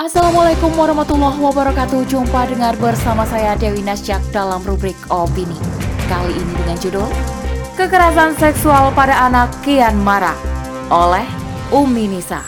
Assalamualaikum warahmatullahi wabarakatuh. Jumpa dengar bersama saya Dewi Nasjak dalam rubrik Opini. Kali ini dengan judul Kekerasan seksual pada anak kian marah oleh Umi Nisa.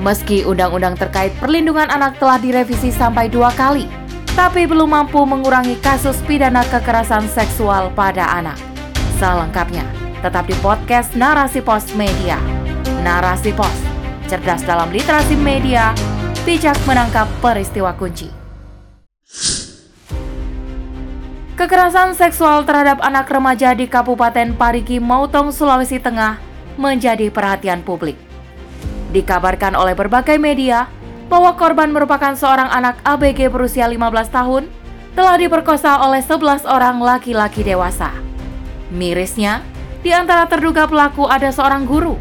Meski undang-undang terkait perlindungan anak telah direvisi sampai dua kali Tapi belum mampu mengurangi kasus pidana kekerasan seksual pada anak. Selengkapnya tetap di podcast Narasi Pos Media. Narasi Pos cerdas dalam literasi media, bijak menangkap peristiwa kunci. Kekerasan seksual terhadap anak remaja di Kabupaten Parigi Mautong, Sulawesi Tengah menjadi perhatian publik. Dikabarkan oleh berbagai media bahwa korban merupakan seorang anak ABG berusia 15 tahun telah diperkosa oleh 11 orang laki-laki dewasa. Mirisnya, di antara terduga pelaku ada seorang guru,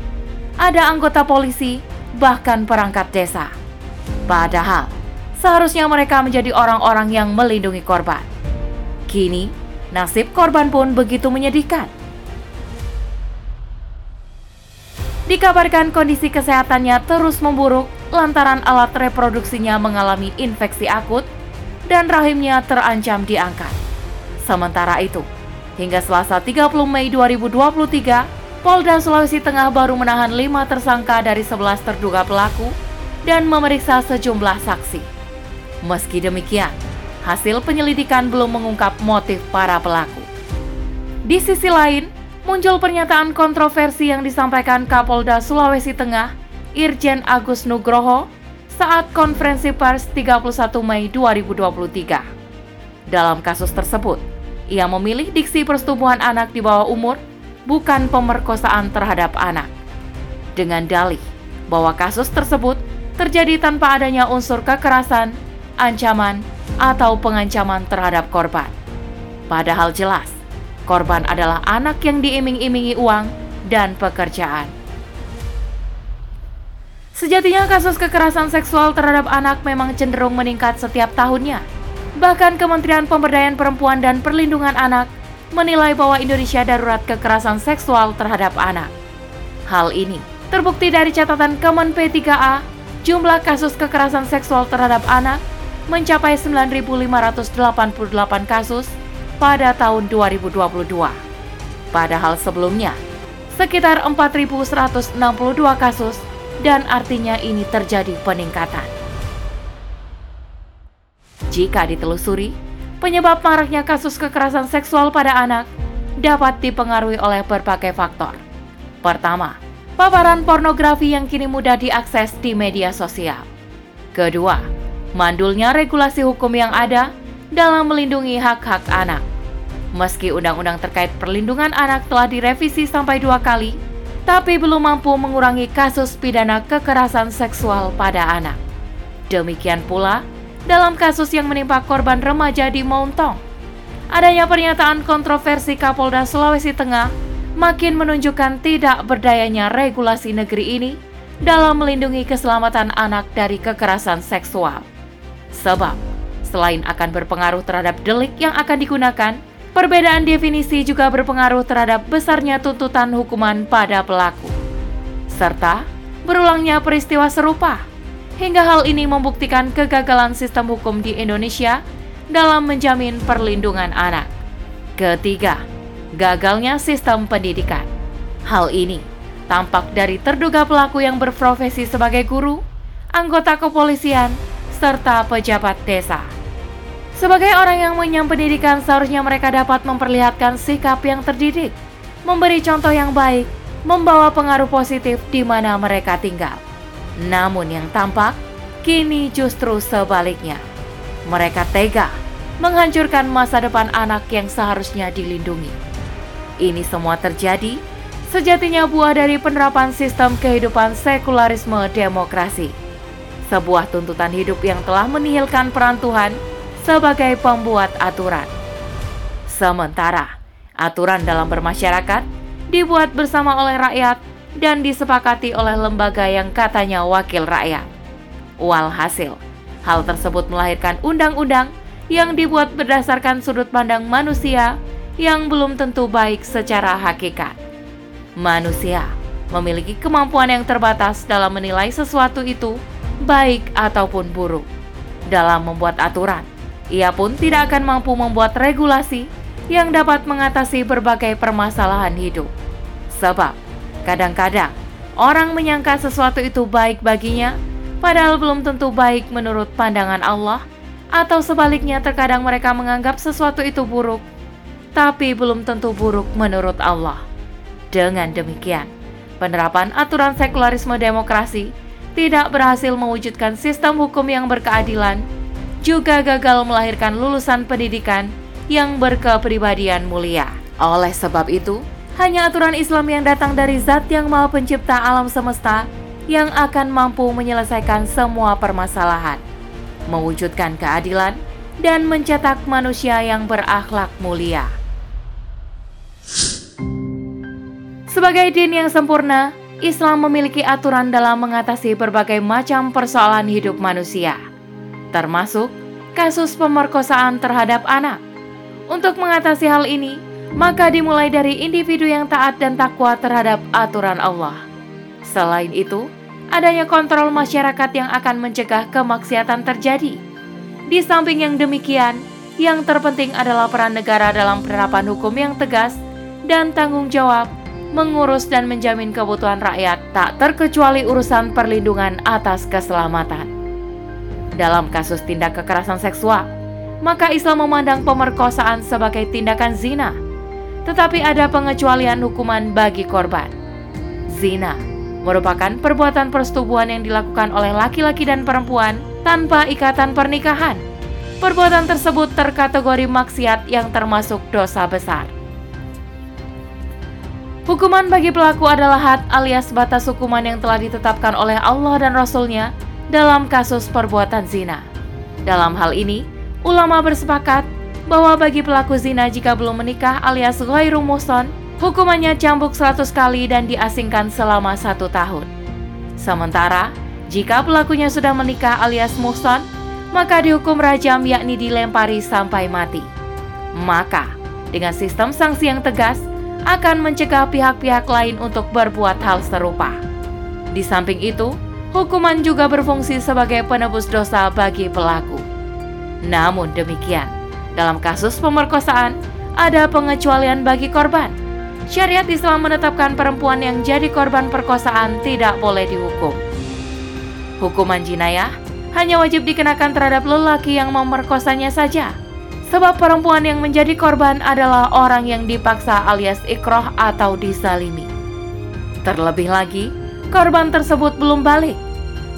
ada anggota polisi, bahkan perangkat desa. Padahal, seharusnya mereka menjadi orang-orang yang melindungi korban. Kini, nasib korban pun begitu menyedihkan. Dikabarkan kondisi kesehatannya terus memburuk lantaran alat reproduksinya mengalami infeksi akut dan rahimnya terancam diangkat. Sementara itu, hingga Selasa 30 Mei 2023, Polda Sulawesi Tengah baru menahan lima tersangka dari sebelas terduga pelaku dan memeriksa sejumlah saksi. Meski demikian, hasil penyelidikan belum mengungkap motif para pelaku. Di sisi lain, muncul pernyataan kontroversi yang disampaikan Kapolda Sulawesi Tengah, Irjen Agus Nugroho, saat konferensi pers 31 Mei 2023. Dalam kasus tersebut, ia memilih diksi persetubuhan anak di bawah umur bukan pemerkosaan terhadap anak. Dengan dalih bahwa kasus tersebut terjadi tanpa adanya unsur kekerasan, ancaman, atau pengancaman terhadap korban. Padahal jelas, korban adalah anak yang diiming-imingi uang dan pekerjaan. Sejatinya kasus kekerasan seksual terhadap anak memang cenderung meningkat setiap tahunnya. Bahkan Kementerian Pemberdayaan Perempuan dan Perlindungan Anak menilai bahwa Indonesia darurat kekerasan seksual terhadap anak. Hal ini terbukti dari catatan Kemen P3A, jumlah kasus kekerasan seksual terhadap anak mencapai 9.588 kasus pada tahun 2022. Padahal sebelumnya, sekitar 4.162 kasus dan artinya ini terjadi peningkatan. Jika ditelusuri, Penyebab maraknya kasus kekerasan seksual pada anak dapat dipengaruhi oleh berbagai faktor. Pertama, paparan pornografi yang kini mudah diakses di media sosial. Kedua, mandulnya regulasi hukum yang ada dalam melindungi hak-hak anak. Meski undang-undang terkait perlindungan anak telah direvisi sampai dua kali, tapi belum mampu mengurangi kasus pidana kekerasan seksual pada anak. Demikian pula dalam kasus yang menimpa korban remaja di Mountong. Adanya pernyataan kontroversi Kapolda Sulawesi Tengah makin menunjukkan tidak berdayanya regulasi negeri ini dalam melindungi keselamatan anak dari kekerasan seksual. Sebab, selain akan berpengaruh terhadap delik yang akan digunakan, perbedaan definisi juga berpengaruh terhadap besarnya tuntutan hukuman pada pelaku. Serta, berulangnya peristiwa serupa hingga hal ini membuktikan kegagalan sistem hukum di Indonesia dalam menjamin perlindungan anak. Ketiga, gagalnya sistem pendidikan. Hal ini tampak dari terduga pelaku yang berprofesi sebagai guru, anggota kepolisian, serta pejabat desa. Sebagai orang yang menyam pendidikan, seharusnya mereka dapat memperlihatkan sikap yang terdidik, memberi contoh yang baik, membawa pengaruh positif di mana mereka tinggal. Namun yang tampak, kini justru sebaliknya. Mereka tega menghancurkan masa depan anak yang seharusnya dilindungi. Ini semua terjadi sejatinya buah dari penerapan sistem kehidupan sekularisme demokrasi. Sebuah tuntutan hidup yang telah menihilkan peran Tuhan sebagai pembuat aturan. Sementara aturan dalam bermasyarakat dibuat bersama oleh rakyat dan disepakati oleh lembaga yang katanya wakil rakyat. Walhasil, hal tersebut melahirkan undang-undang yang dibuat berdasarkan sudut pandang manusia yang belum tentu baik secara hakikat. Manusia memiliki kemampuan yang terbatas dalam menilai sesuatu itu baik ataupun buruk. Dalam membuat aturan, ia pun tidak akan mampu membuat regulasi yang dapat mengatasi berbagai permasalahan hidup. Sebab, kadang-kadang orang menyangka sesuatu itu baik baginya, padahal belum tentu baik menurut pandangan Allah, atau sebaliknya terkadang mereka menganggap sesuatu itu buruk, tapi belum tentu buruk menurut Allah. Dengan demikian, penerapan aturan sekularisme demokrasi tidak berhasil mewujudkan sistem hukum yang berkeadilan, juga gagal melahirkan lulusan pendidikan yang berkepribadian mulia. Oleh sebab itu, hanya aturan Islam yang datang dari Zat yang Maha Pencipta alam semesta yang akan mampu menyelesaikan semua permasalahan, mewujudkan keadilan, dan mencetak manusia yang berakhlak mulia. Sebagai din yang sempurna, Islam memiliki aturan dalam mengatasi berbagai macam persoalan hidup manusia, termasuk kasus pemerkosaan terhadap anak. Untuk mengatasi hal ini, maka dimulai dari individu yang taat dan takwa terhadap aturan Allah. Selain itu, adanya kontrol masyarakat yang akan mencegah kemaksiatan terjadi. Di samping yang demikian, yang terpenting adalah peran negara dalam penerapan hukum yang tegas dan tanggung jawab mengurus dan menjamin kebutuhan rakyat tak terkecuali urusan perlindungan atas keselamatan. Dalam kasus tindak kekerasan seksual, maka Islam memandang pemerkosaan sebagai tindakan zina, tetapi ada pengecualian hukuman bagi korban. Zina merupakan perbuatan persetubuhan yang dilakukan oleh laki-laki dan perempuan tanpa ikatan pernikahan. Perbuatan tersebut terkategori maksiat yang termasuk dosa besar. Hukuman bagi pelaku adalah had alias batas hukuman yang telah ditetapkan oleh Allah dan Rasul-Nya dalam kasus perbuatan zina. Dalam hal ini, Ulama bersepakat bahwa bagi pelaku zina jika belum menikah alias ghairu muhson, hukumannya cambuk 100 kali dan diasingkan selama satu tahun. Sementara, jika pelakunya sudah menikah alias muhson, maka dihukum rajam yakni dilempari sampai mati. Maka, dengan sistem sanksi yang tegas, akan mencegah pihak-pihak lain untuk berbuat hal serupa. Di samping itu, hukuman juga berfungsi sebagai penebus dosa bagi pelaku. Namun demikian, dalam kasus pemerkosaan, ada pengecualian bagi korban. Syariat Islam menetapkan perempuan yang jadi korban perkosaan tidak boleh dihukum. Hukuman jinayah hanya wajib dikenakan terhadap lelaki yang memerkosanya saja, sebab perempuan yang menjadi korban adalah orang yang dipaksa alias ikroh atau disalimi. Terlebih lagi, korban tersebut belum balik.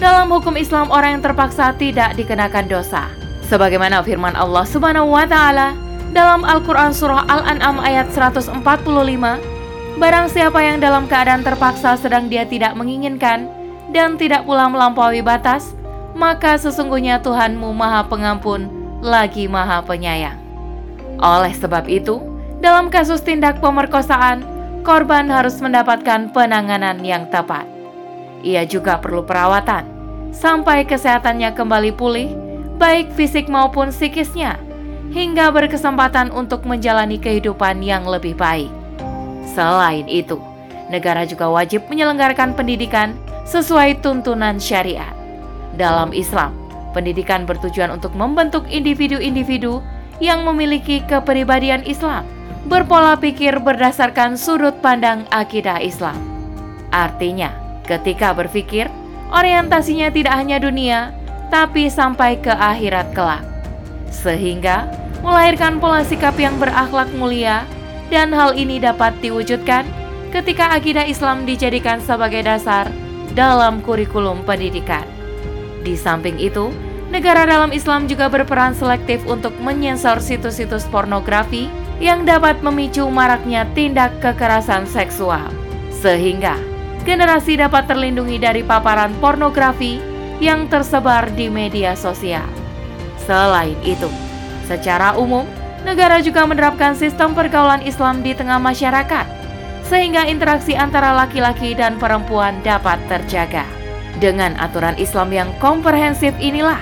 Dalam hukum Islam, orang yang terpaksa tidak dikenakan dosa sebagaimana firman Allah Subhanahu wa taala dalam Al-Qur'an surah Al-An'am ayat 145, barang siapa yang dalam keadaan terpaksa sedang dia tidak menginginkan dan tidak pula melampaui batas, maka sesungguhnya Tuhanmu Maha Pengampun lagi Maha Penyayang. Oleh sebab itu, dalam kasus tindak pemerkosaan, korban harus mendapatkan penanganan yang tepat. Ia juga perlu perawatan sampai kesehatannya kembali pulih baik fisik maupun psikisnya, hingga berkesempatan untuk menjalani kehidupan yang lebih baik. Selain itu, negara juga wajib menyelenggarakan pendidikan sesuai tuntunan syariat. Dalam Islam, pendidikan bertujuan untuk membentuk individu-individu yang memiliki kepribadian Islam, berpola pikir berdasarkan sudut pandang akidah Islam. Artinya, ketika berpikir, orientasinya tidak hanya dunia, tapi sampai ke akhirat kelak. Sehingga melahirkan pola sikap yang berakhlak mulia dan hal ini dapat diwujudkan ketika akidah Islam dijadikan sebagai dasar dalam kurikulum pendidikan. Di samping itu, negara dalam Islam juga berperan selektif untuk menyensor situs-situs pornografi yang dapat memicu maraknya tindak kekerasan seksual. Sehingga generasi dapat terlindungi dari paparan pornografi yang tersebar di media sosial. Selain itu, secara umum, negara juga menerapkan sistem pergaulan Islam di tengah masyarakat, sehingga interaksi antara laki-laki dan perempuan dapat terjaga. Dengan aturan Islam yang komprehensif inilah,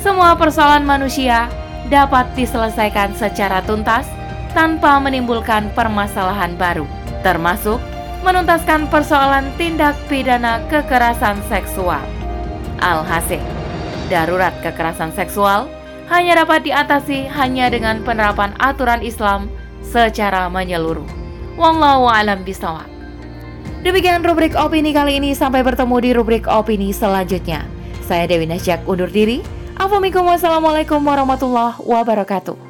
semua persoalan manusia dapat diselesaikan secara tuntas tanpa menimbulkan permasalahan baru, termasuk menuntaskan persoalan tindak pidana kekerasan seksual. Alhasil, darurat kekerasan seksual hanya dapat diatasi hanya dengan penerapan aturan Islam secara menyeluruh. Wallahu a'lam bishawab. Demikian rubrik opini kali ini. Sampai bertemu di rubrik opini selanjutnya. Saya Dewi Nasjak undur diri. Assalamualaikum warahmatullahi wabarakatuh.